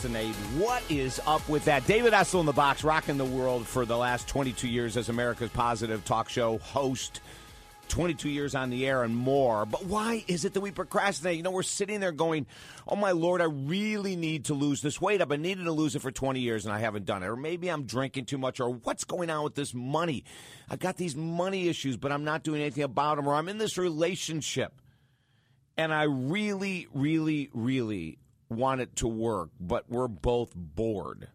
What is up with that? David Essel in the box, rocking the world for the last 22 years as America's positive talk show host. 22 years on the air and more. But why is it that we procrastinate? You know, we're sitting there going, oh my Lord, I really need to lose this weight. I've been needing to lose it for 20 years and I haven't done it. Or maybe I'm drinking too much. Or what's going on with this money? I've got these money issues, but I'm not doing anything about them. Or I'm in this relationship and I really, really, really want it to work, but we're both bored.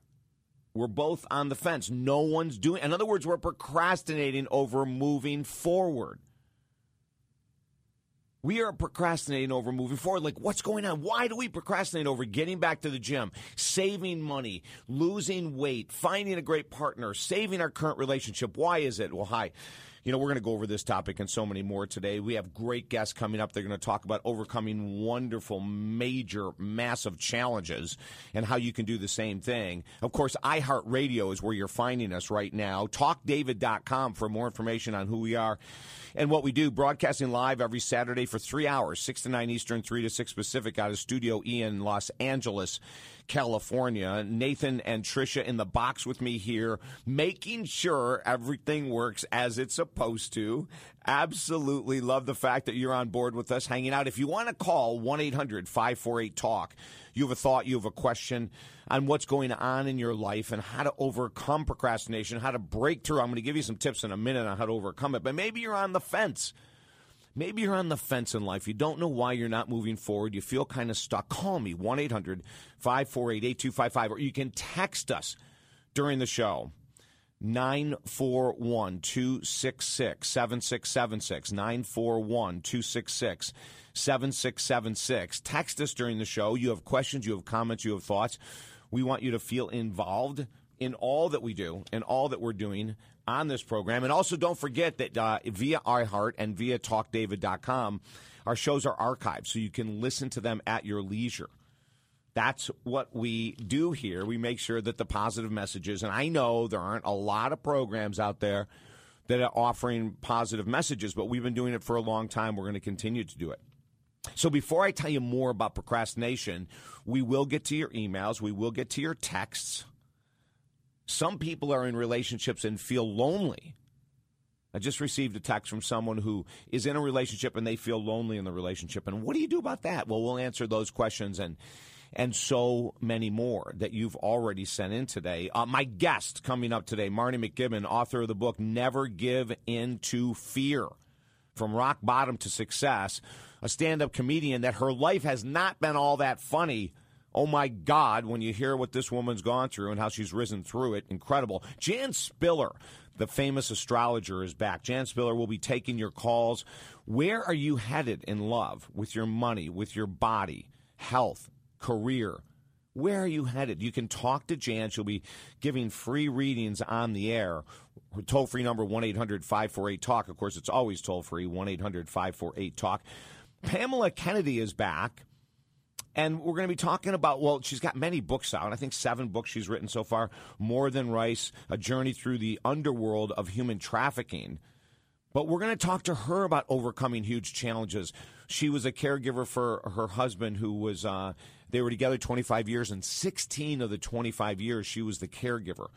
We're both on the fence. No one's doing. In other words, we're procrastinating over moving forward. We are procrastinating over moving forward. Like, what's going on? Why do we procrastinate over getting back to the gym, saving money, losing weight, finding a great partner, saving our current relationship? Why is it? Well, hi. You know, we're going to go over this topic and so many more today. We have great guests coming up. They're going to talk about overcoming wonderful, major, massive challenges and how you can do the same thing. Of course, iHeartRadio is where you're finding us right now. TalkDavid.com for more information on who we are and what we do. Broadcasting live every Saturday for three hours, 6 to 9 Eastern, 3 to 6 Pacific, out of Studio E in Los Angeles. California. Nathan and Trisha in the box with me here, making sure everything works as it's supposed to. Absolutely love the fact that you're on board with us, hanging out. If you want to call 1 800 548 TALK, you have a thought, you have a question on what's going on in your life and how to overcome procrastination, how to break through. I'm going to give you some tips in a minute on how to overcome it, but maybe you're on the fence. Maybe you're on the fence in life. You don't know why you're not moving forward. You feel kind of stuck. Call me, 1 800 548 8255, or you can text us during the show. 941 266 7676. 941 266 7676. Text us during the show. You have questions, you have comments, you have thoughts. We want you to feel involved in all that we do and all that we're doing on this program. And also, don't forget that uh, via iHeart and via TalkDavid.com, our shows are archived, so you can listen to them at your leisure. That's what we do here. We make sure that the positive messages, and I know there aren't a lot of programs out there that are offering positive messages, but we've been doing it for a long time. We're going to continue to do it. So before I tell you more about procrastination, we will get to your emails, we will get to your texts. Some people are in relationships and feel lonely. I just received a text from someone who is in a relationship and they feel lonely in the relationship. And what do you do about that? Well, we'll answer those questions and and so many more that you've already sent in today. Uh, my guest coming up today, Marty McKibben, author of the book Never Give In to Fear From Rock Bottom to Success, a stand up comedian that her life has not been all that funny oh my God, when you hear what this woman's gone through and how she's risen through it, incredible. Jan Spiller, the famous astrologer, is back. Jan Spiller will be taking your calls. Where are you headed in love with your money, with your body, health, career? Where are you headed? You can talk to Jan. She'll be giving free readings on the air. Her toll free number 1 800 548 TALK. Of course, it's always toll free 1 800 548 TALK. Pamela Kennedy is back. And we're going to be talking about, well, she's got many books out. I think seven books she's written so far. More Than Rice, A Journey Through the Underworld of Human Trafficking. But we're going to talk to her about overcoming huge challenges. She was a caregiver for her husband who was, uh, they were together 25 years, and 16 of the 25 years she was the caregiver.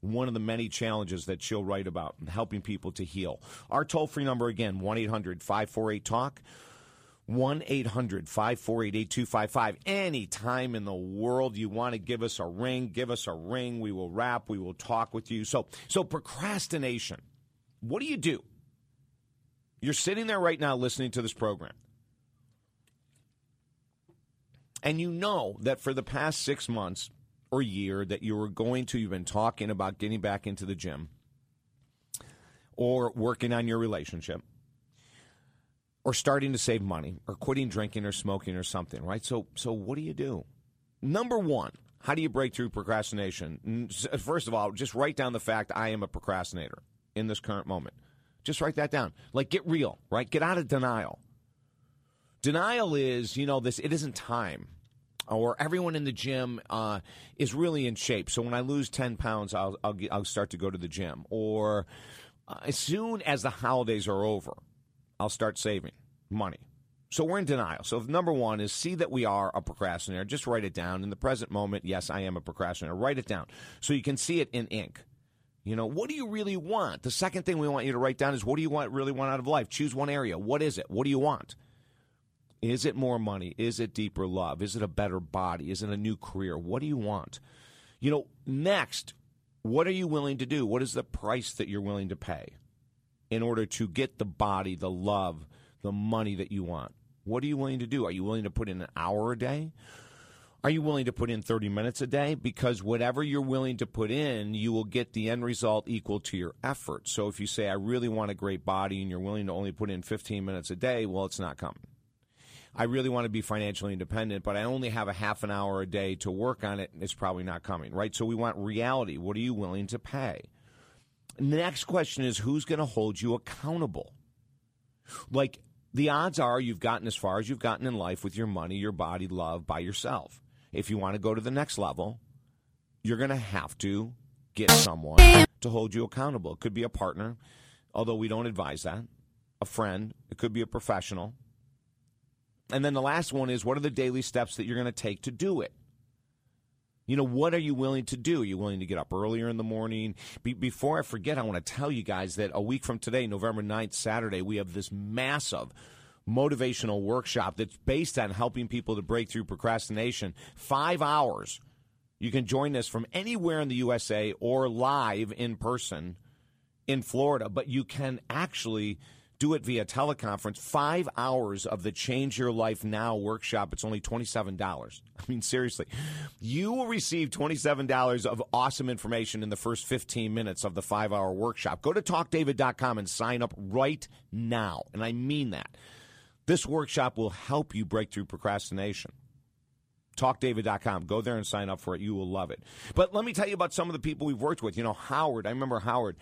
One of the many challenges that she'll write about, helping people to heal. Our toll free number again, 1 800 548 TALK. 1 800 548 8255. Any time in the world you want to give us a ring, give us a ring. We will rap, we will talk with you. So, so procrastination. What do you do? You're sitting there right now listening to this program. And you know that for the past six months or year that you were going to, you've been talking about getting back into the gym or working on your relationship or starting to save money or quitting drinking or smoking or something, right? So, so what do you do? Number one, how do you break through procrastination? First of all, just write down the fact I am a procrastinator in this current moment. Just write that down. Like, get real, right? Get out of denial. Denial is, you know, this, it isn't time. Or everyone in the gym uh, is really in shape. So when I lose 10 pounds, I'll, I'll, I'll start to go to the gym. Or uh, as soon as the holidays are over, I'll start saving money. So we're in denial. So number one is see that we are a procrastinator. Just write it down. In the present moment, yes, I am a procrastinator. Write it down so you can see it in ink. You know, what do you really want? The second thing we want you to write down is what do you want really want out of life? Choose one area. What is it? What do you want? Is it more money? Is it deeper love? Is it a better body? Is it a new career? What do you want? You know, next, what are you willing to do? What is the price that you're willing to pay in order to get the body, the love, the money that you want? What are you willing to do? Are you willing to put in an hour a day? Are you willing to put in 30 minutes a day? Because whatever you're willing to put in, you will get the end result equal to your effort. So if you say, I really want a great body and you're willing to only put in 15 minutes a day, well, it's not coming. I really want to be financially independent, but I only have a half an hour a day to work on it. It's probably not coming, right? So we want reality. What are you willing to pay? The Next question is who's going to hold you accountable? Like, the odds are you've gotten as far as you've gotten in life with your money, your body, love by yourself if you want to go to the next level, you're going to have to get someone to hold you accountable. It could be a partner, although we don't advise that, a friend, it could be a professional. And then the last one is what are the daily steps that you're going to take to do it? You know, what are you willing to do? Are you willing to get up earlier in the morning? Be- before I forget, I want to tell you guys that a week from today, November 9th, Saturday, we have this massive motivational workshop that's based on helping people to break through procrastination. Five hours. You can join us from anywhere in the USA or live in person in Florida, but you can actually do it via teleconference. Five hours of the Change Your Life Now workshop. It's only $27. I mean, seriously. You will receive $27 of awesome information in the first 15 minutes of the five hour workshop. Go to talkdavid.com and sign up right now. And I mean that. This workshop will help you break through procrastination. TalkDavid.com. Go there and sign up for it. You will love it. But let me tell you about some of the people we've worked with. You know, Howard, I remember Howard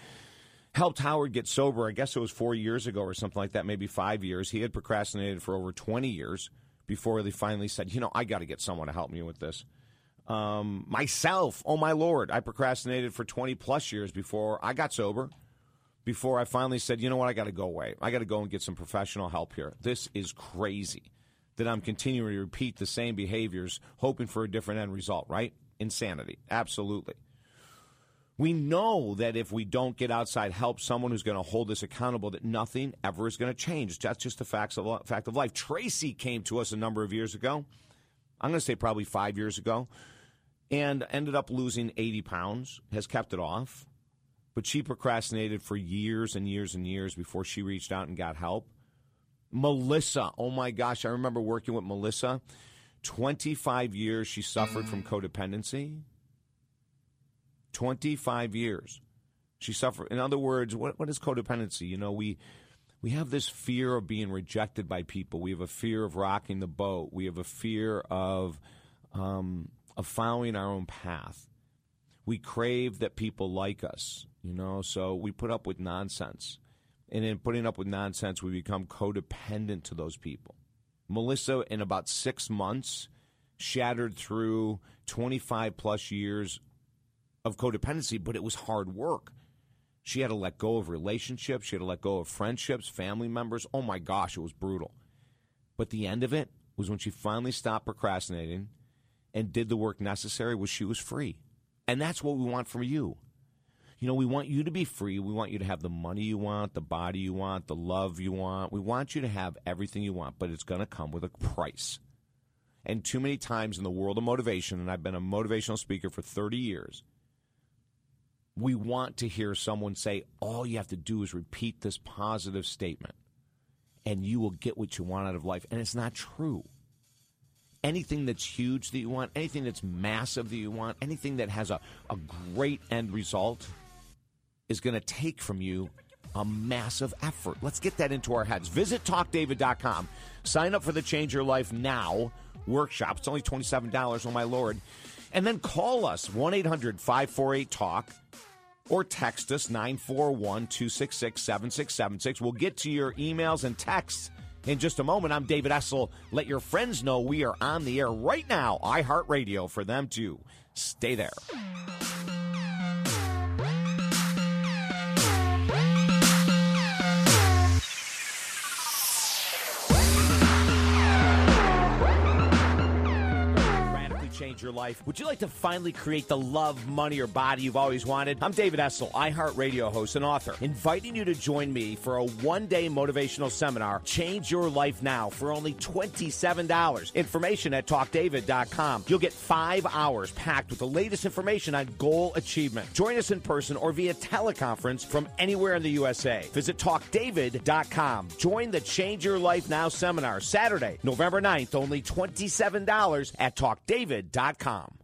helped Howard get sober. I guess it was four years ago or something like that, maybe five years. He had procrastinated for over 20 years before they finally said, you know, I got to get someone to help me with this. Um, myself, oh my Lord, I procrastinated for 20 plus years before I got sober before I finally said, you know what, I got to go away. I got to go and get some professional help here. This is crazy that I'm continuing to repeat the same behaviors, hoping for a different end result, right? Insanity. Absolutely. We know that if we don't get outside help, someone who's going to hold us accountable, that nothing ever is going to change. That's just the facts of, fact of life. Tracy came to us a number of years ago. I'm going to say probably five years ago, and ended up losing 80 pounds, has kept it off but she procrastinated for years and years and years before she reached out and got help. Melissa, oh my gosh, I remember working with Melissa. 25 years she suffered from codependency. 25 years. She suffered. In other words, what, what is codependency? You know, we we have this fear of being rejected by people. We have a fear of rocking the boat. We have a fear of um, of following our own path. We crave that people like us. You know, so we put up with nonsense. And in putting up with nonsense, we become codependent to those people. Melissa, in about six months, shattered through 25 plus years of codependency, but it was hard work. She had to let go of relationships, she had to let go of friendships, family members. Oh my gosh, it was brutal. But the end of it was when she finally stopped procrastinating and did the work necessary was she was free. And that's what we want from you you know, we want you to be free. We want you to have the money you want, the body you want, the love you want. We want you to have everything you want, but it's going to come with a price. And too many times in the world of motivation, and I've been a motivational speaker for 30 years, we want to hear someone say, all you have to do is repeat this positive statement, and you will get what you want out of life. And it's not true anything that's huge that you want, anything that's massive that you want, anything that has a, a great end result is going to take from you a massive effort. Let's get that into our heads. Visit talkdavid.com. Sign up for the Change Your Life Now workshop. It's only $27, oh my lord. And then call us 1 800 548 TALK or text us 941 266 7676. We'll get to your emails and texts in just a moment. I'm David Essel. Let your friends know we are on the air right now, iHeartRadio, for them to stay there. Your life? Would you like to finally create the love, money, or body you've always wanted? I'm David Essel, iHeartRadio host and author, inviting you to join me for a one day motivational seminar, Change Your Life Now, for only $27. Information at talkdavid.com. You'll get five hours packed with the latest information on goal achievement. Join us in person or via teleconference from anywhere in the USA. Visit talkdavid.com. Join the Change Your Life Now seminar Saturday, November 9th, only $27 at talkdavid.com. Indeed.com.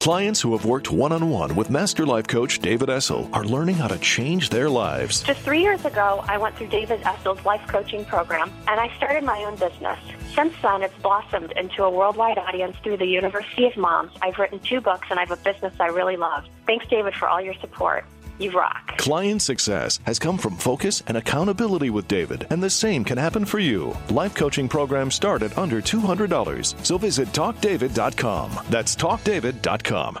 Clients who have worked one on one with Master Life Coach David Essel are learning how to change their lives. Just three years ago, I went through David Essel's life coaching program and I started my own business. Since then, it's blossomed into a worldwide audience through the University of Moms. I've written two books and I have a business I really love. Thanks, David, for all your support. You rock. Client success has come from focus and accountability with David, and the same can happen for you. Life coaching programs start at under $200, so visit talkdavid.com. That's talkdavid.com.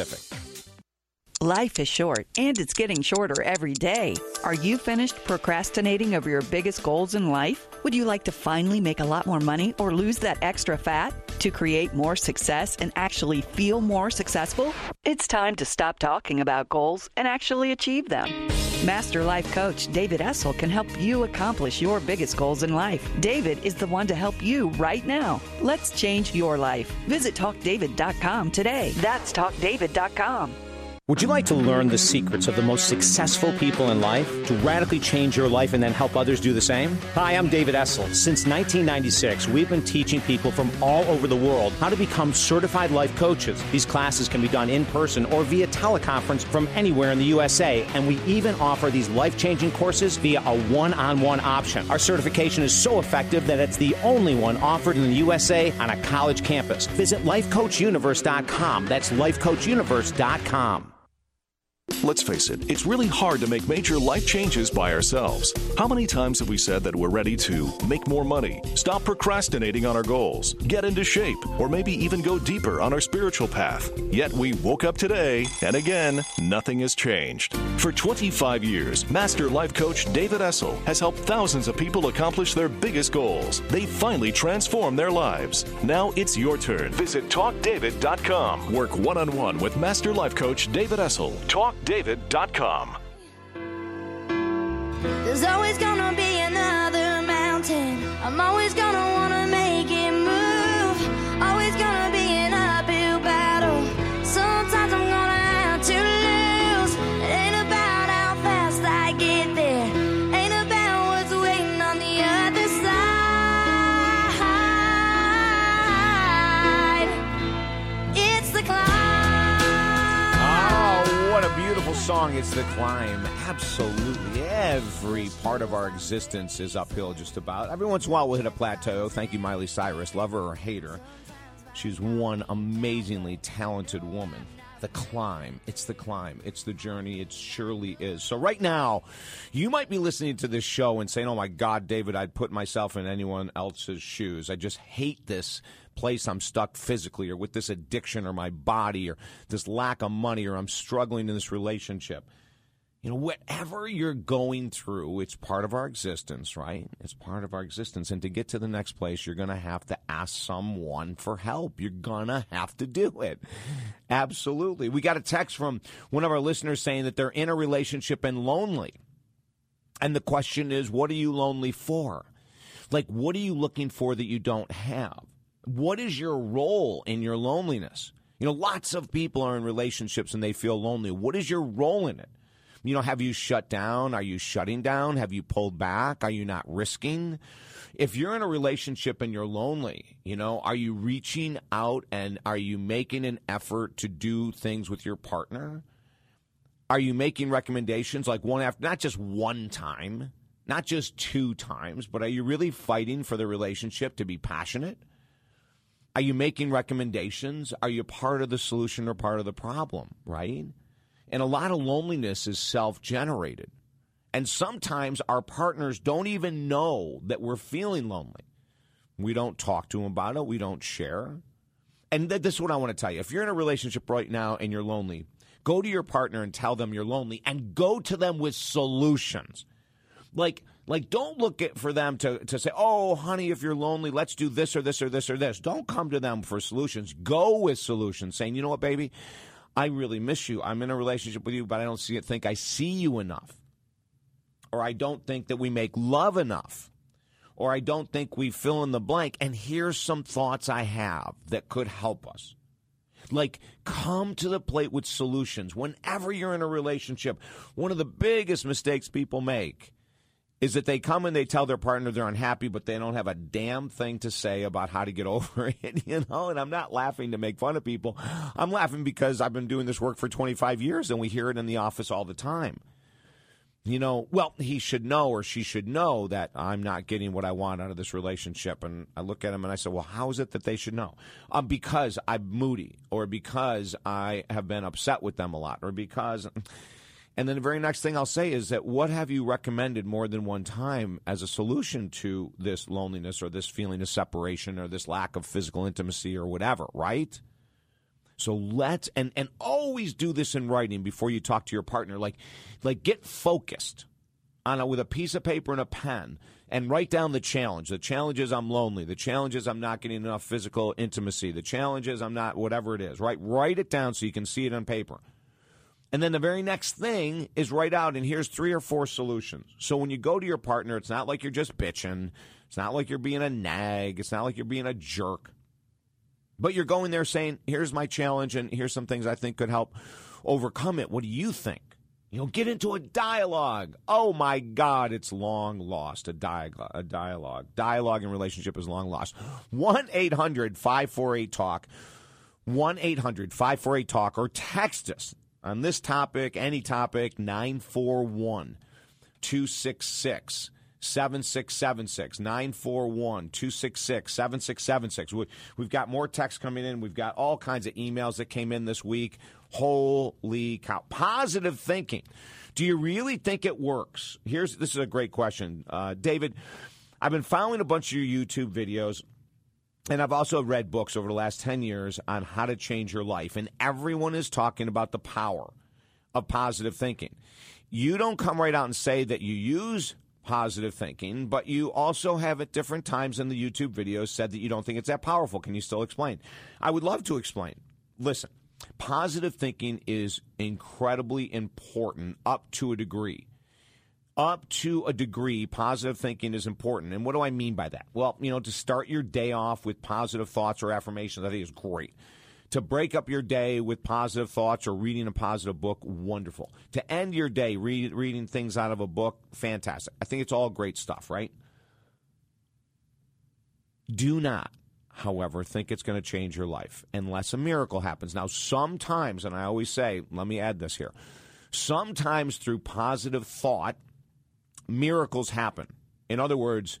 Life is short, and it's getting shorter every day. Are you finished procrastinating over your biggest goals in life? Would you like to finally make a lot more money or lose that extra fat? To create more success and actually feel more successful? It's time to stop talking about goals and actually achieve them. Master Life Coach David Essel can help you accomplish your biggest goals in life. David is the one to help you right now. Let's change your life. Visit TalkDavid.com today. That's TalkDavid.com. Would you like to learn the secrets of the most successful people in life to radically change your life and then help others do the same? Hi, I'm David Essel. Since 1996, we've been teaching people from all over the world how to become certified life coaches. These classes can be done in person or via teleconference from anywhere in the USA, and we even offer these life changing courses via a one on one option. Our certification is so effective that it's the only one offered in the USA on a college campus. Visit lifecoachuniverse.com. That's lifecoachuniverse.com. Let's face it, it's really hard to make major life changes by ourselves. How many times have we said that we're ready to make more money, stop procrastinating on our goals, get into shape, or maybe even go deeper on our spiritual path? Yet we woke up today, and again, nothing has changed. For 25 years, Master Life Coach David Essel has helped thousands of people accomplish their biggest goals. They finally transformed their lives. Now it's your turn. Visit TalkDavid.com. Work one on one with Master Life Coach David Essel. TalkDavid.com. There's always gonna be another mountain. I'm always gonna wanna make song. It's The Climb. Absolutely every part of our existence is uphill, just about. Every once in a while, we'll hit a plateau. Thank you, Miley Cyrus. lover or hater. She's one amazingly talented woman. The climb. It's the climb. It's the journey. It surely is. So, right now, you might be listening to this show and saying, Oh my God, David, I'd put myself in anyone else's shoes. I just hate this place I'm stuck physically or with this addiction or my body or this lack of money or I'm struggling in this relationship you know, whatever you're going through, it's part of our existence, right? It's part of our existence. And to get to the next place, you're going to have to ask someone for help. You're going to have to do it. Absolutely. We got a text from one of our listeners saying that they're in a relationship and lonely. And the question is, what are you lonely for? Like, what are you looking for that you don't have? What is your role in your loneliness? You know, lots of people are in relationships and they feel lonely. What is your role in it? You know, have you shut down? Are you shutting down? Have you pulled back? Are you not risking? If you're in a relationship and you're lonely, you know, are you reaching out and are you making an effort to do things with your partner? Are you making recommendations like one after, not just one time, not just two times, but are you really fighting for the relationship to be passionate? Are you making recommendations? Are you part of the solution or part of the problem, right? And a lot of loneliness is self generated. And sometimes our partners don't even know that we're feeling lonely. We don't talk to them about it, we don't share. And th- this is what I want to tell you. If you're in a relationship right now and you're lonely, go to your partner and tell them you're lonely and go to them with solutions. Like, like don't look at for them to, to say, oh, honey, if you're lonely, let's do this or this or this or this. Don't come to them for solutions. Go with solutions, saying, you know what, baby, I really miss you. I'm in a relationship with you, but I don't see it, think I see you enough. Or I don't think that we make love enough. Or I don't think we fill in the blank. And here's some thoughts I have that could help us. Like, come to the plate with solutions. Whenever you're in a relationship, one of the biggest mistakes people make is that they come and they tell their partner they're unhappy, but they don't have a damn thing to say about how to get over it, you know? And I'm not laughing to make fun of people. I'm laughing because I've been doing this work for 25 years and we hear it in the office all the time. You know, well, he should know or she should know that I'm not getting what I want out of this relationship. And I look at him and I say, well, how is it that they should know? Um, because I'm moody or because I have been upset with them a lot or because and then the very next thing I'll say is that what have you recommended more than one time as a solution to this loneliness or this feeling of separation or this lack of physical intimacy or whatever, right? So let's and and always do this in writing before you talk to your partner. Like like get focused on a, with a piece of paper and a pen and write down the challenge. The challenge is I'm lonely. The challenge is I'm not getting enough physical intimacy. The challenge is I'm not whatever it is. Right? Write it down so you can see it on paper. And then the very next thing is write out, and here's three or four solutions. So when you go to your partner, it's not like you're just bitching. It's not like you're being a nag. It's not like you're being a jerk. But you're going there saying, here's my challenge, and here's some things I think could help overcome it. What do you think? You know, get into a dialogue. Oh my God, it's long lost. A, dialogue. a dialogue. Dialogue in relationship is long lost. 1 800 548 TALK. 1 800 548 TALK or text us on this topic, any topic, 941 266 7676 941 266 7676. We've got more texts coming in. We've got all kinds of emails that came in this week. Holy cow. Positive thinking. Do you really think it works? Here's this is a great question. Uh, David, I've been following a bunch of your YouTube videos and I've also read books over the last 10 years on how to change your life. And everyone is talking about the power of positive thinking. You don't come right out and say that you use positive thinking, but you also have at different times in the YouTube videos said that you don't think it's that powerful. Can you still explain? I would love to explain. Listen, positive thinking is incredibly important up to a degree up to a degree, positive thinking is important. And what do I mean by that? Well, you know, to start your day off with positive thoughts or affirmations, I think is great. To break up your day with positive thoughts or reading a positive book, wonderful. To end your day read, reading things out of a book, fantastic. I think it's all great stuff, right? Do not, however, think it's going to change your life unless a miracle happens. Now, sometimes, and I always say, let me add this here sometimes through positive thought, miracles happen. In other words,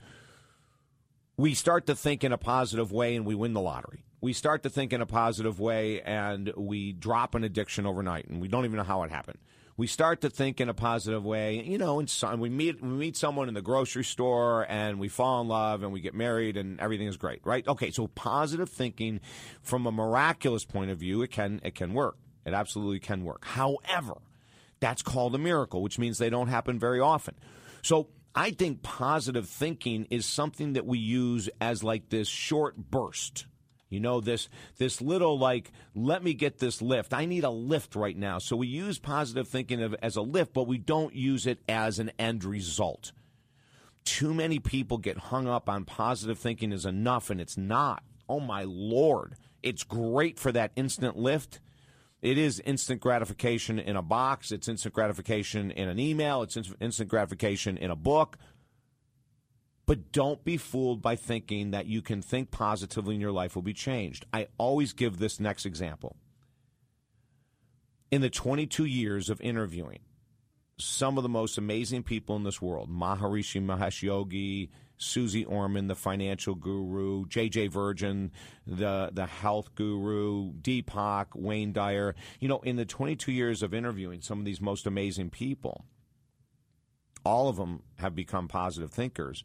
we start to think in a positive way and we win the lottery. we start to think in a positive way and we drop an addiction overnight and we don't even know how it happened. We start to think in a positive way, you know, and so, we meet we meet someone in the grocery store and we fall in love and we get married and everything is great, right? Okay, so positive thinking from a miraculous point of view, it can it can work. It absolutely can work. However, that's called a miracle, which means they don't happen very often. So I think positive thinking is something that we use as like this short burst. You know this this little like let me get this lift. I need a lift right now. So we use positive thinking of, as a lift, but we don't use it as an end result. Too many people get hung up on positive thinking is enough and it's not. Oh my lord. It's great for that instant lift it is instant gratification in a box. It's instant gratification in an email. It's instant gratification in a book. But don't be fooled by thinking that you can think positively and your life will be changed. I always give this next example. In the 22 years of interviewing some of the most amazing people in this world, Maharishi Mahesh Yogi, Suze Orman, the financial guru, JJ Virgin, the the health guru, Deepak, Wayne Dyer. You know, in the 22 years of interviewing some of these most amazing people, all of them have become positive thinkers,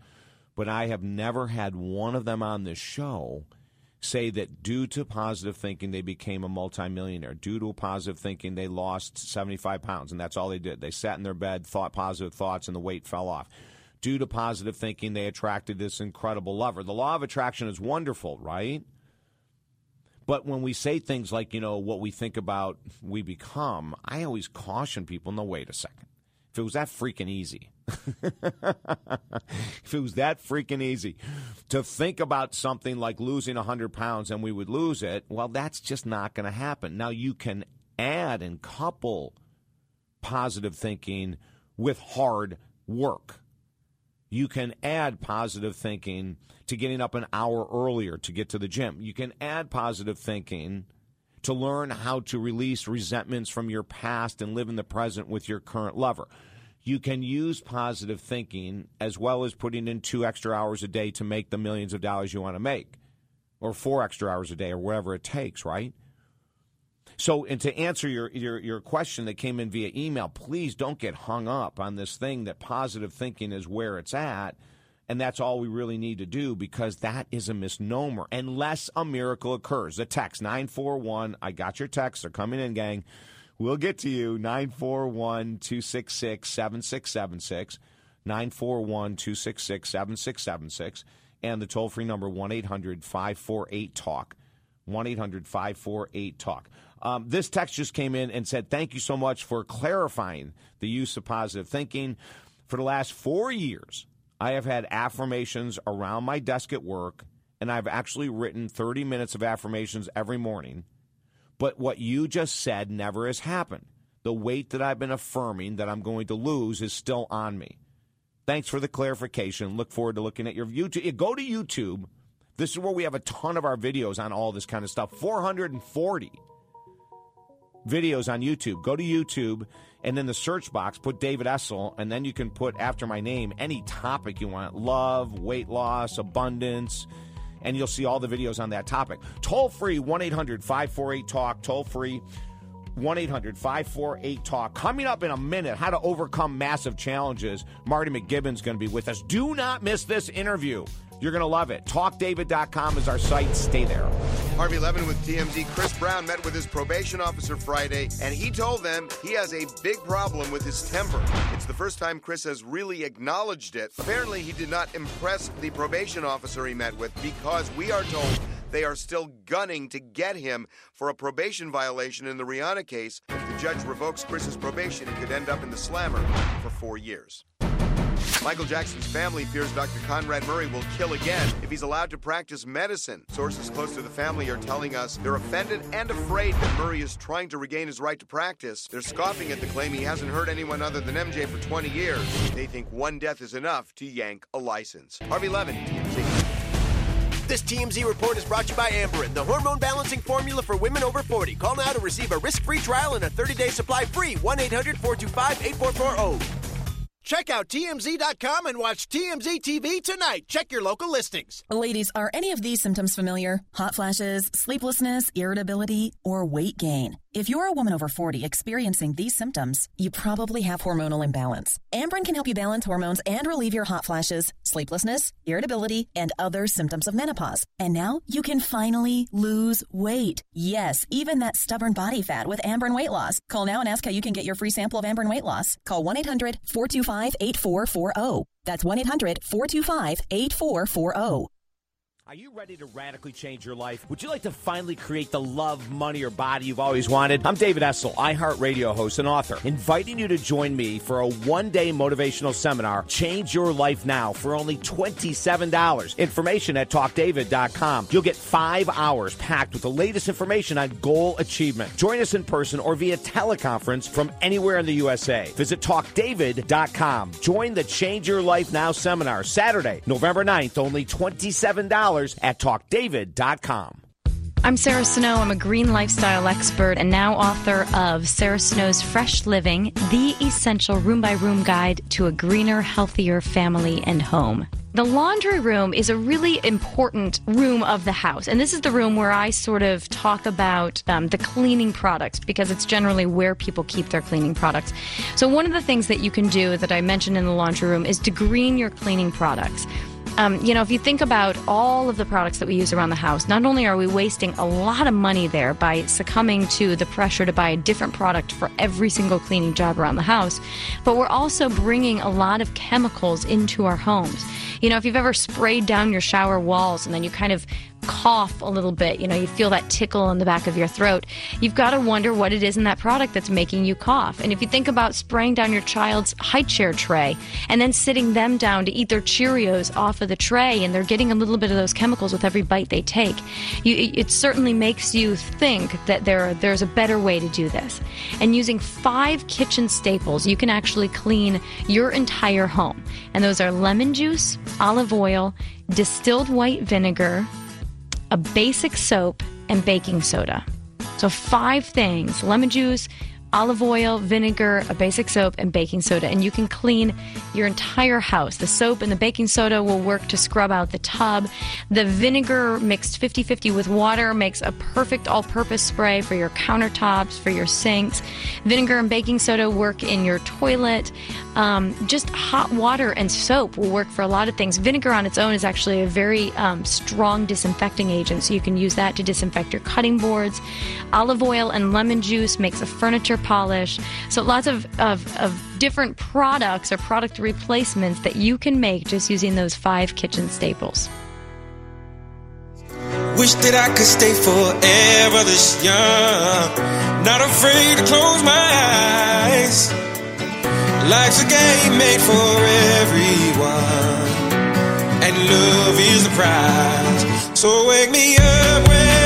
but I have never had one of them on this show say that due to positive thinking they became a multimillionaire. Due to positive thinking they lost 75 pounds and that's all they did. They sat in their bed, thought positive thoughts and the weight fell off due to positive thinking, they attracted this incredible lover. The law of attraction is wonderful, right? But when we say things like, you know, what we think about, we become, I always caution people no, wait a second. If it was that freaking easy, if it was that freaking easy to think about something like losing 100 pounds and we would lose it, well, that's just not going to happen. Now, you can add and couple positive thinking with hard work you can add positive thinking to getting up an hour earlier to get to the gym. You can add positive thinking to learn how to release resentments from your past and live in the present with your current lover. You can use positive thinking as well as putting in two extra hours a day to make the millions of dollars you want to make, or four extra hours a day, or whatever it takes, right? So, and to answer your, your, your question that came in via email, please don't get hung up on this thing that positive thinking is where it's at. And that's all we really need to do because that is a misnomer unless a miracle occurs. The text 941, I got your text. They're coming in, gang. We'll get to you. 941 266 7676. 941 266 7676. And the toll free number 1 800 548 TALK. 1 800 548 TALK. Um, this text just came in and said, Thank you so much for clarifying the use of positive thinking. For the last four years, I have had affirmations around my desk at work, and I've actually written 30 minutes of affirmations every morning. But what you just said never has happened. The weight that I've been affirming that I'm going to lose is still on me. Thanks for the clarification. Look forward to looking at your YouTube. Go to YouTube. This is where we have a ton of our videos on all this kind of stuff. 440 videos on YouTube. Go to YouTube and in the search box put David Essel, and then you can put after my name any topic you want love, weight loss, abundance, and you'll see all the videos on that topic. Toll free 1 800 548 TALK, toll free 1 800 548 TALK. Coming up in a minute, how to overcome massive challenges. Marty McKibben's going to be with us. Do not miss this interview. You're going to love it. TalkDavid.com is our site. Stay there. Harvey Levin with TMZ. Chris Brown met with his probation officer Friday, and he told them he has a big problem with his temper. It's the first time Chris has really acknowledged it. Apparently, he did not impress the probation officer he met with because we are told they are still gunning to get him for a probation violation in the Rihanna case. If the judge revokes Chris's probation, he could end up in the slammer for four years. Michael Jackson's family fears Dr. Conrad Murray will kill again if he's allowed to practice medicine. Sources close to the family are telling us they're offended and afraid that Murray is trying to regain his right to practice. They're scoffing at the claim he hasn't hurt anyone other than MJ for 20 years. They think one death is enough to yank a license. Harvey Levin, TMZ. This TMZ report is brought to you by Amberen, the hormone balancing formula for women over 40. Call now to receive a risk free trial and a 30 day supply free. 1 800 425 8440. Check out TMZ.com and watch TMZ TV tonight. Check your local listings. Ladies, are any of these symptoms familiar? Hot flashes, sleeplessness, irritability, or weight gain? If you're a woman over 40 experiencing these symptoms, you probably have hormonal imbalance. Amberen can help you balance hormones and relieve your hot flashes, sleeplessness, irritability, and other symptoms of menopause. And now you can finally lose weight. Yes, even that stubborn body fat with Amberen weight loss. Call now and ask how you can get your free sample of Amberen weight loss. Call 1 800 425 8440. That's 1 800 425 8440. Are you ready to radically change your life? Would you like to finally create the love, money, or body you've always wanted? I'm David Essel, iHeartRadio host and author, inviting you to join me for a one day motivational seminar, Change Your Life Now, for only $27. Information at talkdavid.com. You'll get five hours packed with the latest information on goal achievement. Join us in person or via teleconference from anywhere in the USA. Visit talkdavid.com. Join the Change Your Life Now seminar, Saturday, November 9th, only $27 at talkdavid.com. I'm Sarah Snow. I'm a green lifestyle expert and now author of Sarah Snow's Fresh Living, the essential room by room guide to a greener, healthier family and home. The laundry room is a really important room of the house. And this is the room where I sort of talk about um, the cleaning products because it's generally where people keep their cleaning products. So, one of the things that you can do that I mentioned in the laundry room is to green your cleaning products. Um, you know, if you think about all of the products that we use around the house, not only are we wasting a lot of money there by succumbing to the pressure to buy a different product for every single cleaning job around the house, but we're also bringing a lot of chemicals into our homes. You know, if you've ever sprayed down your shower walls and then you kind of cough a little bit, you know, you feel that tickle in the back of your throat, you've got to wonder what it is in that product that's making you cough. And if you think about spraying down your child's high chair tray and then sitting them down to eat their Cheerios off of the tray and they're getting a little bit of those chemicals with every bite they take, you, it certainly makes you think that there there's a better way to do this. And using five kitchen staples, you can actually clean your entire home. And those are lemon juice, olive oil, distilled white vinegar, a basic soap, and baking soda. So, five things lemon juice, olive oil, vinegar, a basic soap, and baking soda. And you can clean your entire house. The soap and the baking soda will work to scrub out the tub. The vinegar mixed 50 50 with water makes a perfect all purpose spray for your countertops, for your sinks. Vinegar and baking soda work in your toilet. Um, just hot water and soap will work for a lot of things. Vinegar on its own is actually a very um, strong disinfecting agent, so you can use that to disinfect your cutting boards. Olive oil and lemon juice makes a furniture polish. So lots of, of, of different products or product replacements that you can make just using those five kitchen staples. Wish that I could stay forever this young. Not afraid to close my eyes. Life's a game made for everyone. And love is the prize. So wake me up when.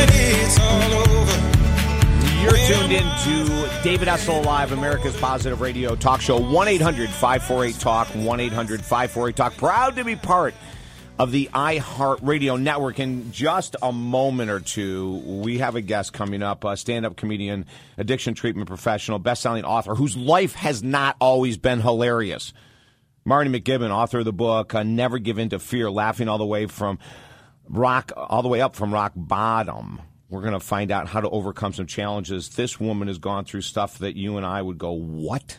You're tuned in to David Essel Live, America's Positive Radio Talk Show. 1 800 548 Talk, 1 800 548 Talk. Proud to be part of the iHeartRadio network. In just a moment or two, we have a guest coming up, a stand up comedian, addiction treatment professional, best selling author whose life has not always been hilarious. Marty McKibben, author of the book uh, Never Give In to Fear, laughing all the way from rock, all the way up from rock bottom. We're going to find out how to overcome some challenges. This woman has gone through stuff that you and I would go, What?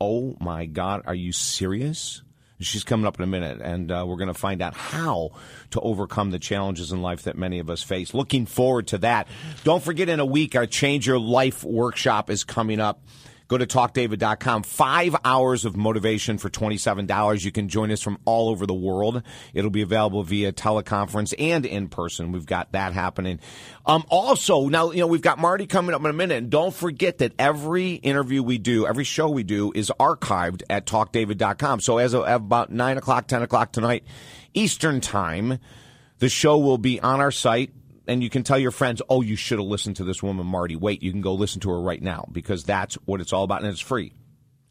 Oh my God, are you serious? She's coming up in a minute, and uh, we're going to find out how to overcome the challenges in life that many of us face. Looking forward to that. Don't forget, in a week, our Change Your Life workshop is coming up. Go to talkdavid.com. Five hours of motivation for $27. You can join us from all over the world. It'll be available via teleconference and in person. We've got that happening. Um, also, now, you know, we've got Marty coming up in a minute. And don't forget that every interview we do, every show we do is archived at talkdavid.com. So as of about 9 o'clock, 10 o'clock tonight, Eastern time, the show will be on our site and you can tell your friends, oh, you should have listened to this woman, Marty. Wait, you can go listen to her right now because that's what it's all about, and it's free.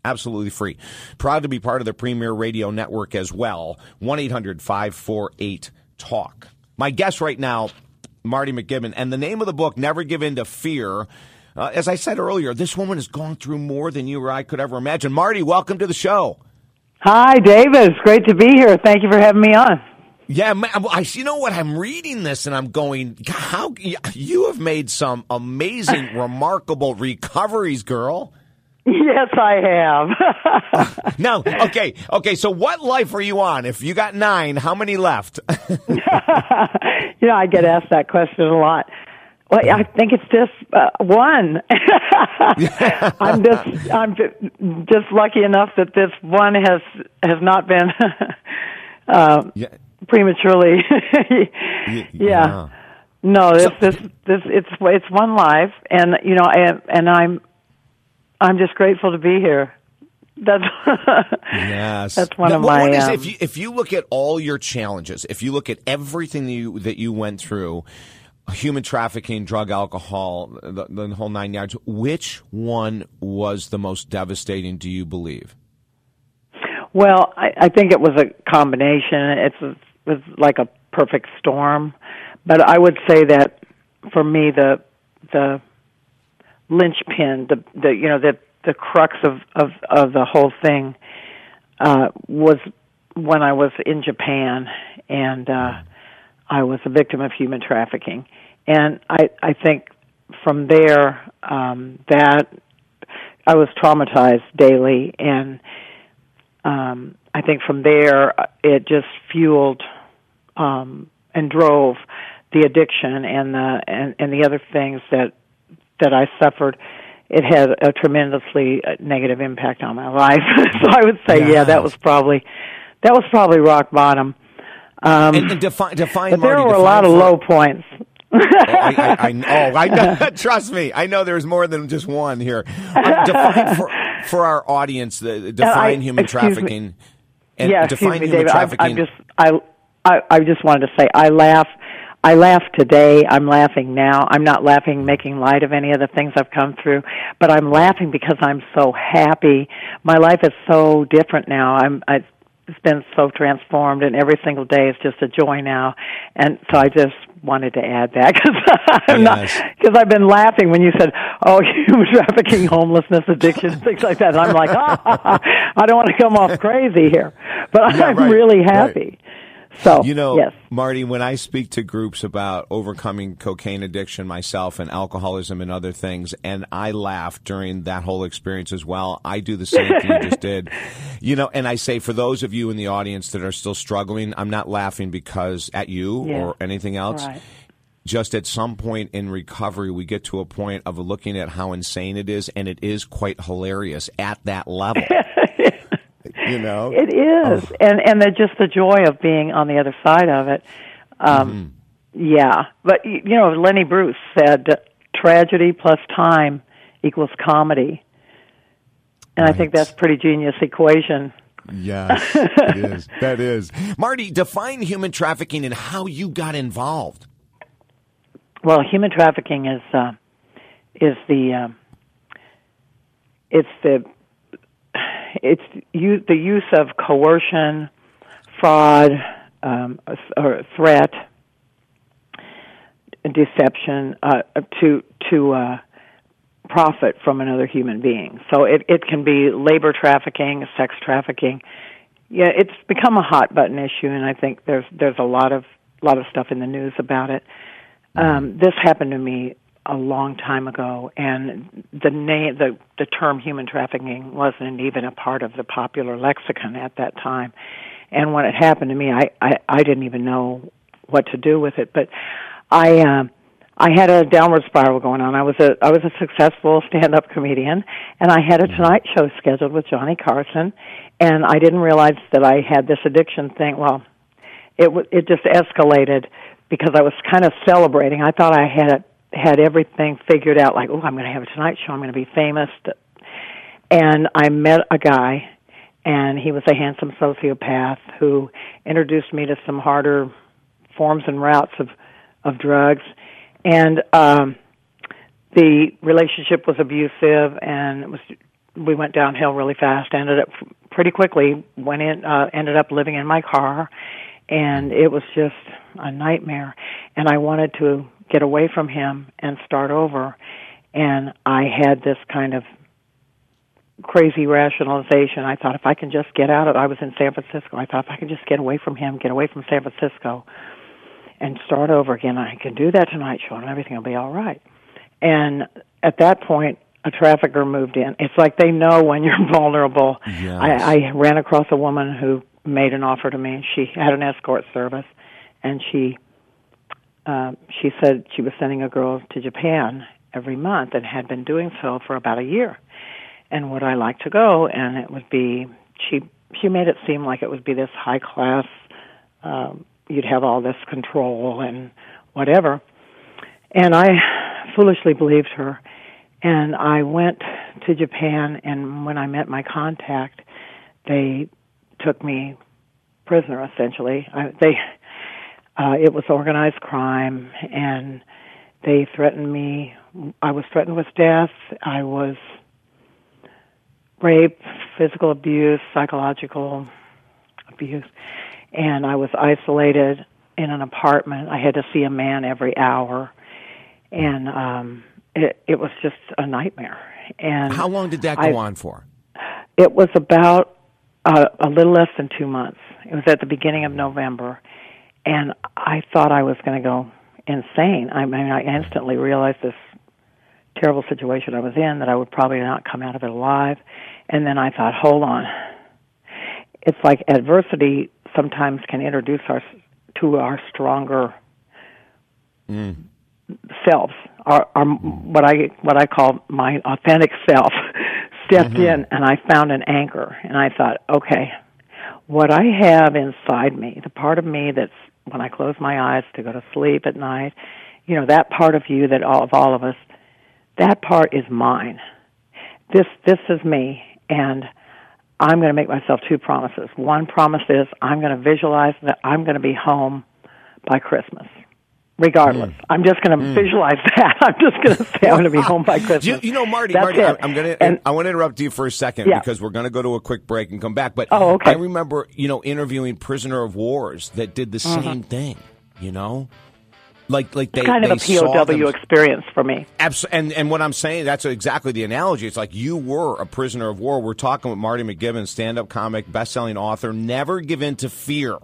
Absolutely free. Proud to be part of the Premiere Radio Network as well. 1 800 548 TALK. My guest right now, Marty McKibben, and the name of the book, Never Give In to Fear. Uh, as I said earlier, this woman has gone through more than you or I could ever imagine. Marty, welcome to the show. Hi, David. It's great to be here. Thank you for having me on. Yeah, I, you know what? I'm reading this and I'm going, how you have made some amazing, remarkable recoveries, girl. Yes, I have. No, okay, okay. So, what life are you on? If you got nine, how many left? you know, I get asked that question a lot. Well, I think it's just uh, one. I'm just I'm just lucky enough that this one has has not been uh, yeah. Prematurely. yeah. yeah. No, this this this it's it's one life, and you know, and and I'm I'm just grateful to be here. That's yes. That's one Now, of what- my. what is- um, if you if you look at all your challenges, if you look at everything that you that you went through, human trafficking, drug, alcohol, the, the whole nine yards, which one was the most devastating? Do you believe? Well, I, I think it was a combination. It's it was like a perfect storm, but I would say that for me the the linchpin, the the you know the the crux of of of the whole thing uh was when I was in Japan and uh I was a victim of human trafficking. And I I think from there um that I was traumatized daily and um I think from there uh, it just fueled um and drove the addiction and the and, and the other things that that I suffered it had a tremendously uh, negative impact on my life so I would say yeah that was probably that was probably rock bottom um and, and define define. but there Marty, were a lot of low points Oh, I, I, I, oh, I know. Trust me, I know there's more than just one here. Uh, define for, for our audience the define I- human trafficking. me. And yeah, define excuse me, David. I'm, trafficking. I'm just I, I I just wanted to say I laugh. I laugh today. I'm laughing now. I'm not laughing making light of any of the things I've come through, but I'm laughing because I'm so happy. My life is so different now. I'm I it's been so transformed and every single day is just a joy now. And so I just wanted to add that cuz I'm Yes. not because I've been laughing when you said, "Oh, human trafficking, homelessness, addiction, things like that." And I'm like, ah, "I don't want to come off crazy here," but Yeah, I'm right, really right. So, You know, yes, Marty, when I speak to groups about overcoming cocaine addiction myself and alcoholism and other things, and I laugh during that whole experience as well, I do the same thing you just did. You know, and I say for those of you in the audience that are still struggling, I'm not laughing because at you Yeah. or anything else. Right. Just at some point in recovery, we get to a point of looking at how insane it is, and it is quite hilarious at that level. you know, it is, and and the, just the joy of being on the other side of it. Um, Yeah, but you know, Lenny Bruce said, "Tragedy plus time equals comedy," and I think that's a pretty genius equation. Yes, it is. That is. Marty, define human trafficking and how you got involved. Well, human trafficking is uh, is the um, it's the it's the use of coercion, fraud, um, or threat, deception uh, to to uh, profit from another human being. So it it can be labor trafficking, sex trafficking. Yeah, it's become a hot button issue, and I think there's there's a lot of lot of stuff in the news about it. Um, this happened to me a long time ago, and the name, the the term human trafficking wasn't even a part of the popular lexicon at that time. And when it happened to me, I I, I didn't even know what to do with it. But I uh, I had a downward spiral going on. I was a I was a successful stand up comedian, and I had a Tonight Show scheduled with Johnny Carson, and I didn't realize that I had this addiction thing. Well, it w- it just escalated because I was kind of celebrating. I thought I had it, had everything figured out. Like, oh, I'm going to have a Tonight Show. I'm going to be famous. And I met a guy, and he was a handsome sociopath who introduced me to some harder forms and routes of of drugs, and um, the relationship was abusive, and it was we went downhill really fast. Ended up pretty quickly. Went in, uh, ended up living in my car, and it was just a nightmare. And I wanted to get away from him and start over. And I had this kind of crazy rationalization. I thought if I can just get out of I was in San Francisco. I thought if I can just get away from him, get away from San Francisco and start over again, I can do that tonight show and everything will be all right. And at that point a trafficker moved in. It's like they know when you're vulnerable. Yes. I, I ran across a woman who made an offer to me. She had an escort service and she uh, she said she was sending a girl to Japan every month and had been doing so for about a year. And would I like to go? And it would be she she made it seem like it would be this high class. Um, you'd have all this control and whatever. And I foolishly believed her. And I went to Japan, and when I met my contact, they took me prisoner. Essentially, I, they uh, it was organized crime, and they threatened me. I was threatened with death. I was rape, physical abuse, psychological abuse, and I was isolated in an apartment. I had to see a man every hour, and um, it, it was just a nightmare. And How long did that go I- on for? It was about uh, a little less than two months. It was at the beginning of November, and I thought I was going to go insane. I mean, I instantly realized this terrible situation I was in that I would probably not come out of it alive. And then I thought, hold on. It's like adversity sometimes can introduce us to our stronger selves, our, our what I what I call my authentic self, stepped mm-hmm. in, and I found an anchor, and I thought, okay, what I have inside me, the part of me that's when I close my eyes to go to sleep at night, you know, that part of you that all of all of us, that part is mine. This this is me, and I'm going to make myself two promises. One promise is I'm going to visualize that I'm going to be home by Christmas. Regardless, mm. I'm just going to mm. visualize that. I'm just going to say I'm going to be home by Christmas. You, you know, Marty, That's Marty, it. I'm, going to. I want to interrupt you for a second Yeah. because we're going to go to a quick break and come back. But Oh, okay. I remember, you know, interviewing prisoner of wars that did the mm-hmm. same thing. You know, like like they It's kind of a POW experience for me. Abs- and and what I'm saying, that's exactly the analogy. It's like you were a prisoner of war. We're talking with Marty McKibben, stand-up comic, best-selling author. Never give in to fear.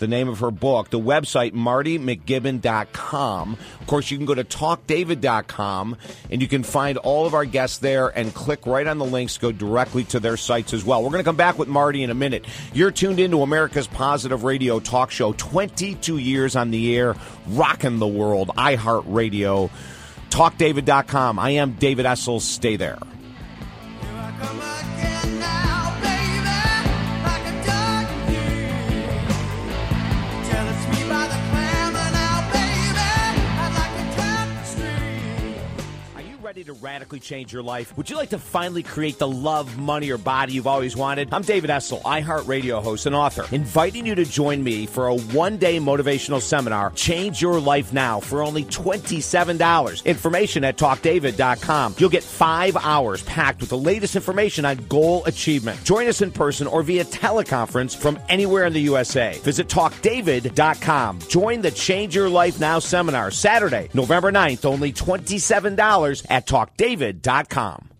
The name of her book. The website, martymckibben.com. Of course, you can go to talkdavid.com and you can find all of our guests there and click right on the links, go directly to their sites as well. We're going to come back with Marty in a minute. You're tuned into America's Positive Radio Talk Show. 22 years on the air, rocking the world. iHeartRadio talkdavid.com. I am David Essel. Stay there. To radically change your life? Would you like to finally create the love, money, or body you've always wanted? I'm David Essel, iHeartRadio host and author, inviting you to join me for a one day motivational seminar, Change Your Life Now, for only $27. Information at talkdavid.com. You'll get five hours packed with the latest information on goal achievement. Join us in person or via teleconference from anywhere in the USA. Visit talkdavid.com. Join the Change Your Life Now seminar Saturday, November 9th, only $27 at talkdavid.com.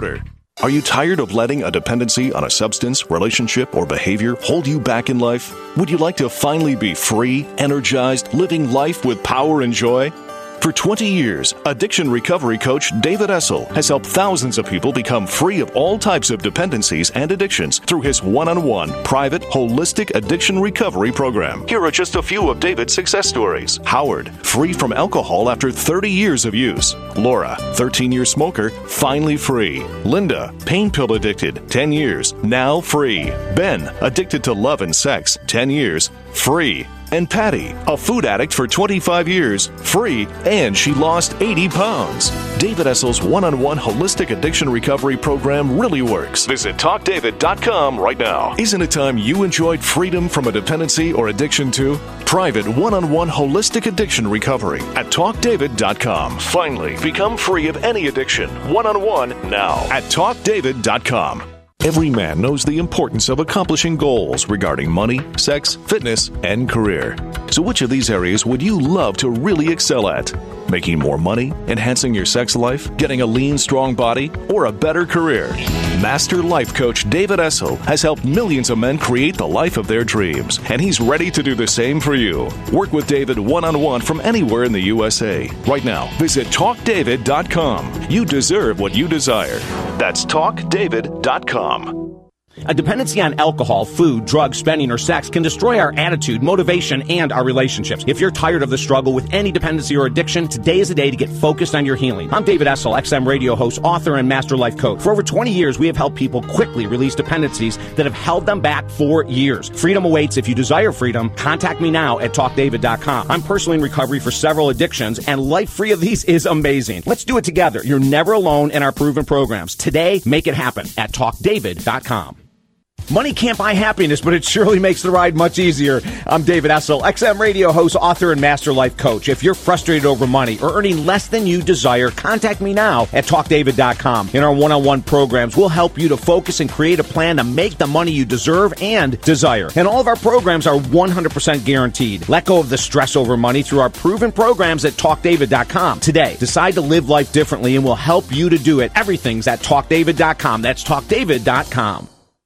Are you tired of letting a dependency on a substance, relationship, or behavior hold you back in life? Would you like to finally be free, energized, living life with power and joy? For 20 years, addiction recovery coach David Essel has helped thousands of people become free of all types of dependencies and addictions through his one on one, private, holistic addiction recovery program. Here are just a few of David's success stories. Howard, free from alcohol after 30 years of use. Laura, 13 year smoker, finally free. Linda, pain pill addicted, 10 years, now free. Ben, addicted to love and sex, 10 years, free. And Patty, a food addict for 25 years, free, and she lost 80 pounds. David Essel's one on one holistic addiction recovery program really works. Visit talkdavid.com right now. Isn't it time you enjoyed freedom from a dependency or addiction to? Private one on one holistic addiction recovery at talkdavid.com. Finally, become free of any addiction one on one now at talkdavid.com. Every man knows the importance of accomplishing goals regarding money, sex, fitness, and career. So, which of these areas would you love to really excel at? Making more money, enhancing your sex life, getting a lean, strong body, or a better career? Master life coach David Essel has helped millions of men create the life of their dreams, and he's ready to do the same for you. Work with David one on one from anywhere in the USA. Right now, visit talkdavid.com. You deserve what you desire. That's talkdavid.com. A dependency on alcohol, food, drugs, spending, or sex can destroy our attitude, motivation, and our relationships. If you're tired of the struggle with any dependency or addiction, today is the day to get focused on your healing. I'm David Essel, XM radio host, author, and master life coach. For over 20 years, we have helped people quickly release dependencies that have held them back for years. Freedom awaits. If you desire freedom, contact me now at talkdavid.com. I'm personally in recovery for several addictions, and life free of these is amazing. Let's do it together. You're never alone in our proven programs. Today, make it happen at talkdavid.com. Money can't buy happiness, but it surely makes the ride much easier. I'm David Essel, XM radio host, author, and master life coach. If you're frustrated over money or earning less than you desire, contact me now at talkdavid.com. In our one-on-one programs, we'll help you to focus and create a plan to make the money you deserve and desire. And all of our programs are 100% guaranteed. Let go of the stress over money through our proven programs at talkdavid.com. Today, decide to live life differently and we'll help you to do it. Everything's at talkdavid.com. That's talkdavid.com.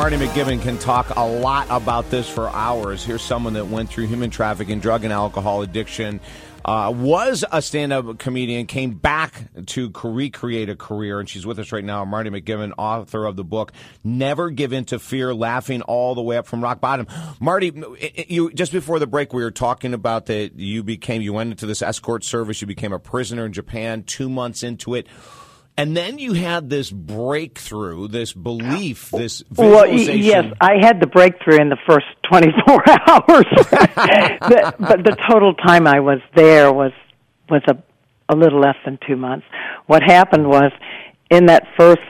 Marty McKibben can talk a lot about this for hours. Here's someone that went through human trafficking, drug and alcohol addiction, uh, was a stand-up comedian, came back to recreate a career, and she's with us right now. Marty McKibben, author of the book "Never Give In to Fear: Laughing All the Way Up from Rock Bottom." Marty, you just before the break, we were talking about that you became you went into this escort service, you became a prisoner in Japan. Two months into it. And then you had this breakthrough, this belief, this visualization. Well, yes, I had the breakthrough in the first 24 hours, but, but the total time I was there was was a a little less than two months. What happened was, in that first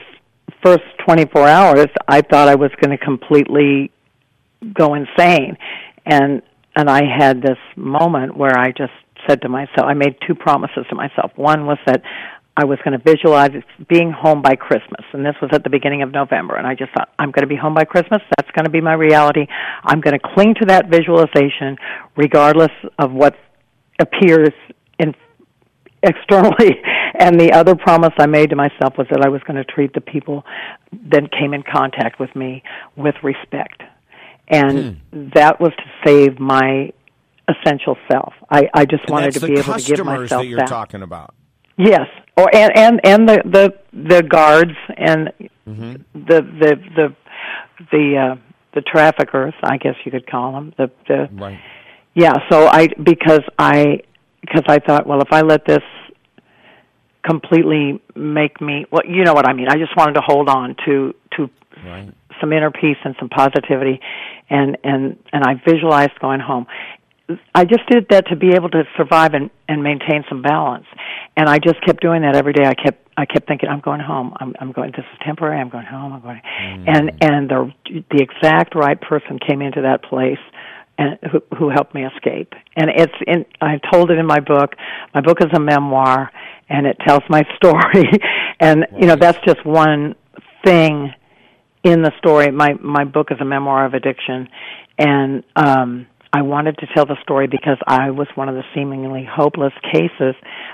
first 24 hours, I thought I was going to completely go insane, and and I had this moment where I just said to myself, I made two promises to myself. One was that I was going to visualize being home by Christmas, and this was at the beginning of November. And I just thought, I'm going to be home by Christmas. That's going to be my reality. I'm going to cling to that visualization, regardless of what appears in externally. And the other promise I made to myself was that I was going to treat the people that came in contact with me with respect, and hmm. that was to save my essential self. I, I just And wanted to be able to give myself that you're back. talking about. Yes, or and and and the the the guards and Mm-hmm. the the the the uh, the traffickers, I guess you could call them. The the Right. yeah. So I because I because I thought, well, if I let this completely make me well, you know what I mean. I just wanted to hold on to to Right. some inner peace and some positivity, and and and I visualized going home. I just did that to be able to survive and and maintain some balance, and I just kept doing that every day. I kept I kept thinking, I'm going home. I'm I'm going. This is temporary. I'm going home. I'm going. And and the the exact right person came into that place. And who, who helped me escape? And it's in. I told it in my book. My book is a memoir, and it tells my story. and you know, that's just one thing in the story, my my book is a memoir of addiction, and um, I wanted to tell the story because I was one of the seemingly hopeless cases,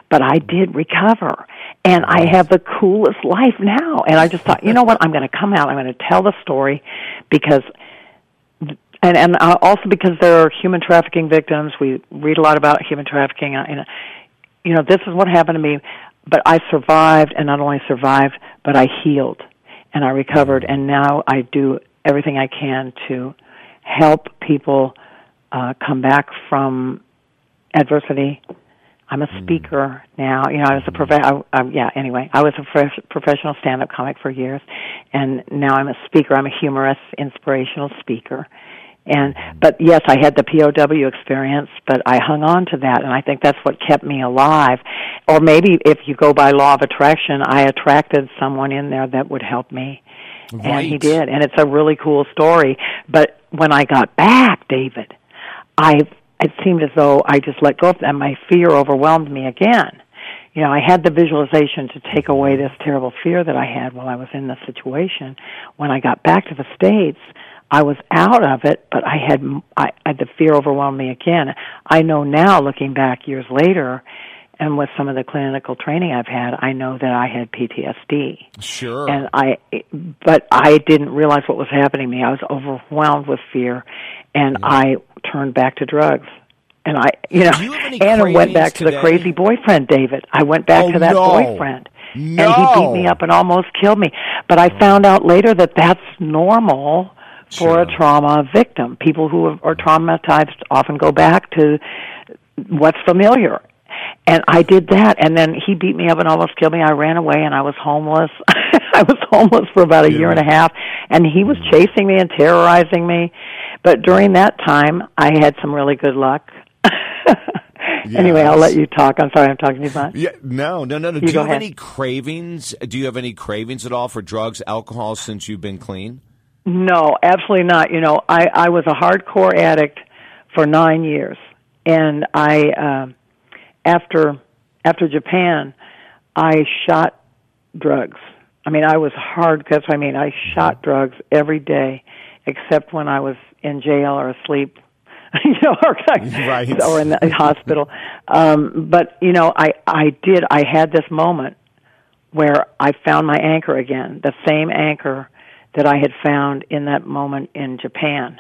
but I did recover, and I have the coolest life now. And I just thought, you know what, I'm going to come out, I'm going to tell the story, because and and uh, also because there are human trafficking victims. We read a lot about human trafficking, uh, and you know this is what happened to me. But I survived, and not only survived, but I healed, and I recovered, and now I do everything I can to help people uh, come back from adversity. I'm a hmm. speaker now. You know, I was a hmm. prof- I, I, yeah. Anyway, I was a fresh, professional stand-up comic for years, and now I'm a speaker. I'm a humorous, inspirational speaker. And hmm. but yes, I had the POW experience, but I hung on to that, and I think that's what kept me alive. Or maybe if you go by law of attraction, I attracted someone in there that would help me, and he did. And it's a really cool story. But when I got back, David, I it seemed as though I just let go of that. My fear overwhelmed me again. You know, I had the visualization to take away this terrible fear that I had while I was in the situation. When I got back to the states, I was out of it, but I had I, I the fear overwhelmed me again. I know now, looking back years later, and with some of the clinical training I've had, I know that I had PTSD Sure. and I but I didn't realize what was happening to me. I was overwhelmed with fear and I turned back to drugs. And I, you know, you and I went back to the crazy boyfriend, David. I went back Oh, to that no. boyfriend. No. And he beat me up and almost killed me. But I found out later that that's normal for a trauma victim. People who are traumatized often go back to what's familiar. And I did that, and then he beat me up and almost killed me. I ran away, and I was homeless. I was homeless for about a year and a half, and he was chasing me and terrorizing me. But during that time, I had some really good luck. Anyway, I'll let you talk. I'm sorry, I'm talking too much. Yeah, no, no, no, no. You Do you have ahead. any cravings? Do you have any cravings at all for drugs, alcohol since you've been clean? No, absolutely not. You know, I I was a hardcore addict for nine years, and I um after after Japan, I shot drugs. I mean, I was hard because I mean, I shot drugs every day, except when I was in jail or asleep. you know, or, Right. or in the hospital. Um, but you know, I I did. I had this moment where I found my anchor again, the same anchor that I had found in that moment in Japan.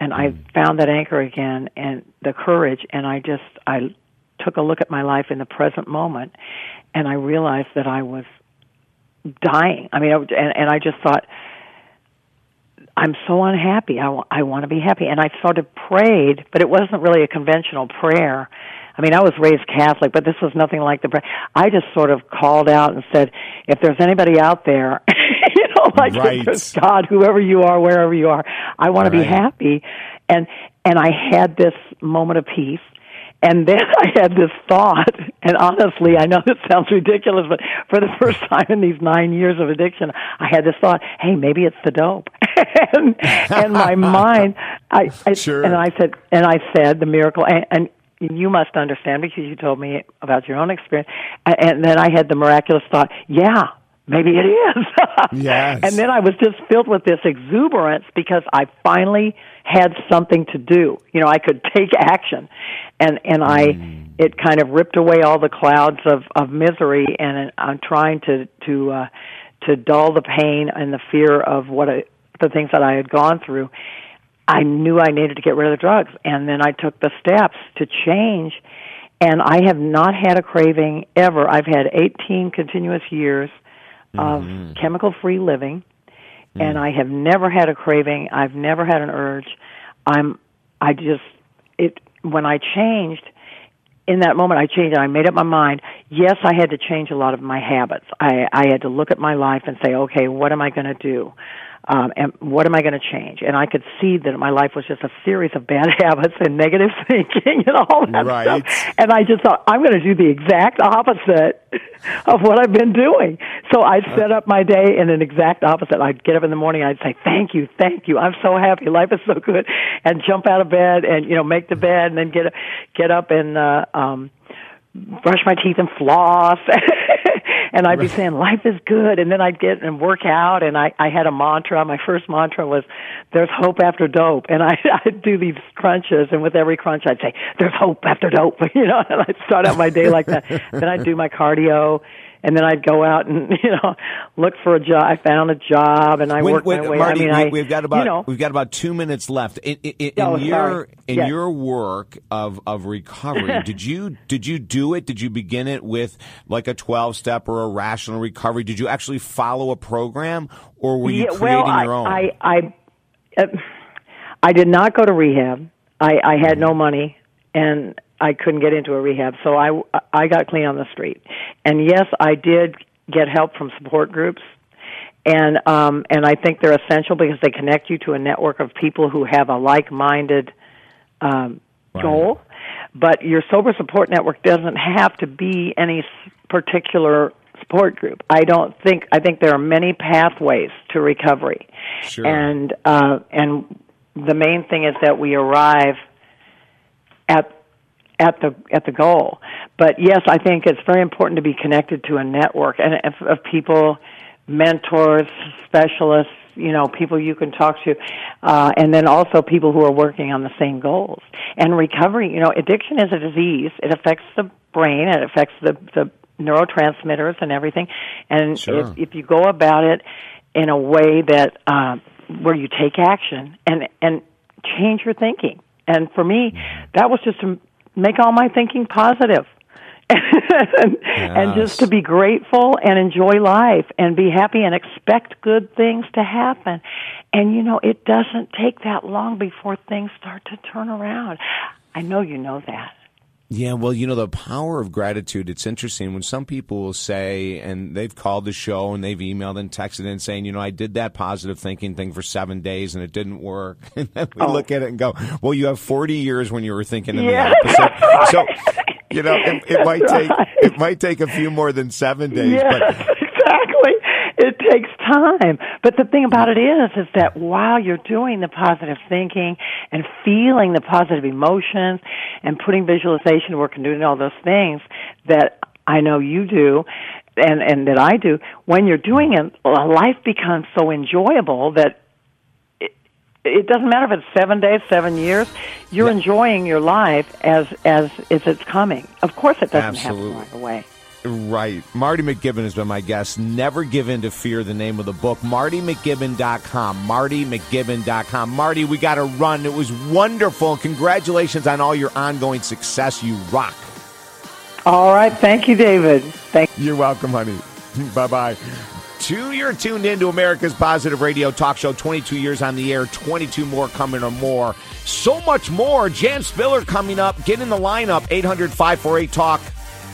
And I found that anchor again and the courage and I just I took a look at my life in the present moment and I realized that I was dying. I mean, I, and, and I just thought, I'm so unhappy. I, want to be happy. And I sort of prayed, but it wasn't really a conventional prayer. I mean, I was raised Catholic, but this was nothing like the prayer. I just sort of called out and said, if there's anybody out there, you know, like Right. there's God, whoever you are, wherever you are, I want to be happy. And, and I had this moment of peace. And then I had this thought, and honestly, I know this sounds ridiculous, but for the first time in these nine years of addiction, I had this thought, hey, maybe it's the dope. and, and my mind, I, I Sure. and I said, and I said the miracle, and, and you must understand because you told me about your own experience. And, and then I had the miraculous thought, yeah, maybe it is. Yes. And then I was just filled with this exuberance because I finally had something to do. You know, I could take action. And and I it kind of ripped away all the clouds of of misery and I'm trying to to uh to dull the pain and the fear of what I, the things that I had gone through. I knew I needed to get rid of the drugs and then I took the steps to change and I have not had a craving ever. I've had 18 continuous years of chemical free living Mm. and I have never had a craving. I've never had an urge. I'm I just it when I changed in that moment I changed I made up my mind. Yes, I had to change a lot of my habits. I I had to look at my life and say, okay, what am I going to do? Um, and what am I going to change? And I could see that my life was just a series of bad habits and negative thinking and all that Right. stuff. And I just thought, I'm going to do the exact opposite of what I've been doing. So I set up my day in an exact opposite. I'd get up in the morning, I'd say, thank you, thank you. I'm so happy. Life is so good. And jump out of bed and, you know, make the bed and then get, get up and, uh, um, brush my teeth and floss and I'd be saying life is good, and then I'd get and work out, and I I had a mantra. My first mantra was "There's hope after dope," and I I'd do these crunches, and with every crunch I'd say "There's hope after dope," you know, and I'd start out my day like that. then I'd do my cardio and then I'd go out and you know look for a job. I found a job, and I When- worked when- my way. Marty, I mean, we, I, we've got about you know, we've got about two minutes left. In, in, in Oh, your in Yes. your work of of recovery, did you did you do it? Did you begin it with like a twelve step or a rational recovery? Did you actually follow a program, or were you yeah, creating well, your own? I, I, I, uh, I did not go to rehab. I, I had Mm-hmm. no money, and I couldn't get into a rehab, so I, I got clean on the street. And yes, I did get help from support groups, and um, and I think they're essential because they connect you to a network of people who have a like-minded um, goal. But your sober support network doesn't have to be any particular support group. I don't think. I think there are many pathways to recovery, Sure. and uh, and the main thing is that we arrive at at the at the goal. But yes, I think it's very important to be connected to a network and of, of people, mentors, specialists, you know, people you can talk to, uh, and then also people who are working on the same goals. And recovery, you know, addiction is a disease. It affects the brain. It affects the the neurotransmitters and everything. And Sure. if, if you go about it in a way that uh, where you take action and and change your thinking. And for me, that was just to make all my thinking positive. And, and just to be grateful and enjoy life and be happy and expect good things to happen. And you know, it doesn't take that long before things start to turn around. I know you know that. Yeah, well, you know, the power of gratitude, it's interesting when some people will say, and they've called the show and they've emailed and texted in saying, you know, I did that positive thinking thing for seven days and it didn't work. And then we Oh. look at it and go, well, you have 40 years when you were thinking in Yeah. the opposite. So, you know, it, it might take, Right. it might take a few more than seven days, Yes, but exactly. It takes time. But the thing about it is, is that while you're doing the positive thinking and feeling the positive emotions and putting visualization to work and doing all those things that I know you do and, and that I do, when you're doing it, life becomes so enjoyable that it, it doesn't matter if it's seven days, seven years. You're enjoying your life as as as it's coming. Of course, it doesn't Absolutely. happen right away. Right. Marty McKibben has been my guest. Never Give In to Fear, the name of the book. MartyMcKibben.com. MartyMcKibben.com. Marty, we got to run. It was wonderful. Congratulations on all your ongoing success. You rock. All right, thank you, David. Thank. You You're welcome, honey. bye bye. Two, you're tuned into America's Positive Radio Talk Show. 22 years on the air, 22 more coming or more. So much more. Jan Spiller coming up. Get in the lineup. 800 548 Talk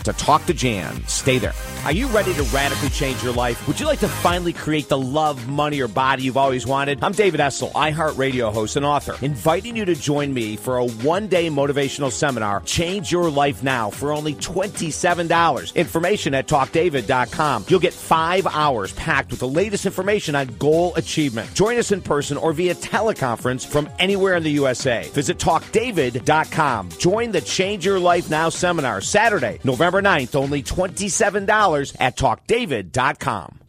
to talk to Jan. Stay there. Are you ready to radically change your life? Would you like to finally create the love, money, or body you've always wanted? I'm David Essel, iHeartRadio host and author, inviting you to join me for a one day motivational seminar, Change Your Life Now, for only $27. Information at talkdavid.com. You'll get five hours packed with the latest information on goal achievement. Join us in person or via teleconference from anywhere in the USA. Visit talkdavid.com. Join the Change Your Life Now seminar Saturday, November 9th, only $27 at talkdavid.com.